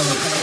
come on, come on.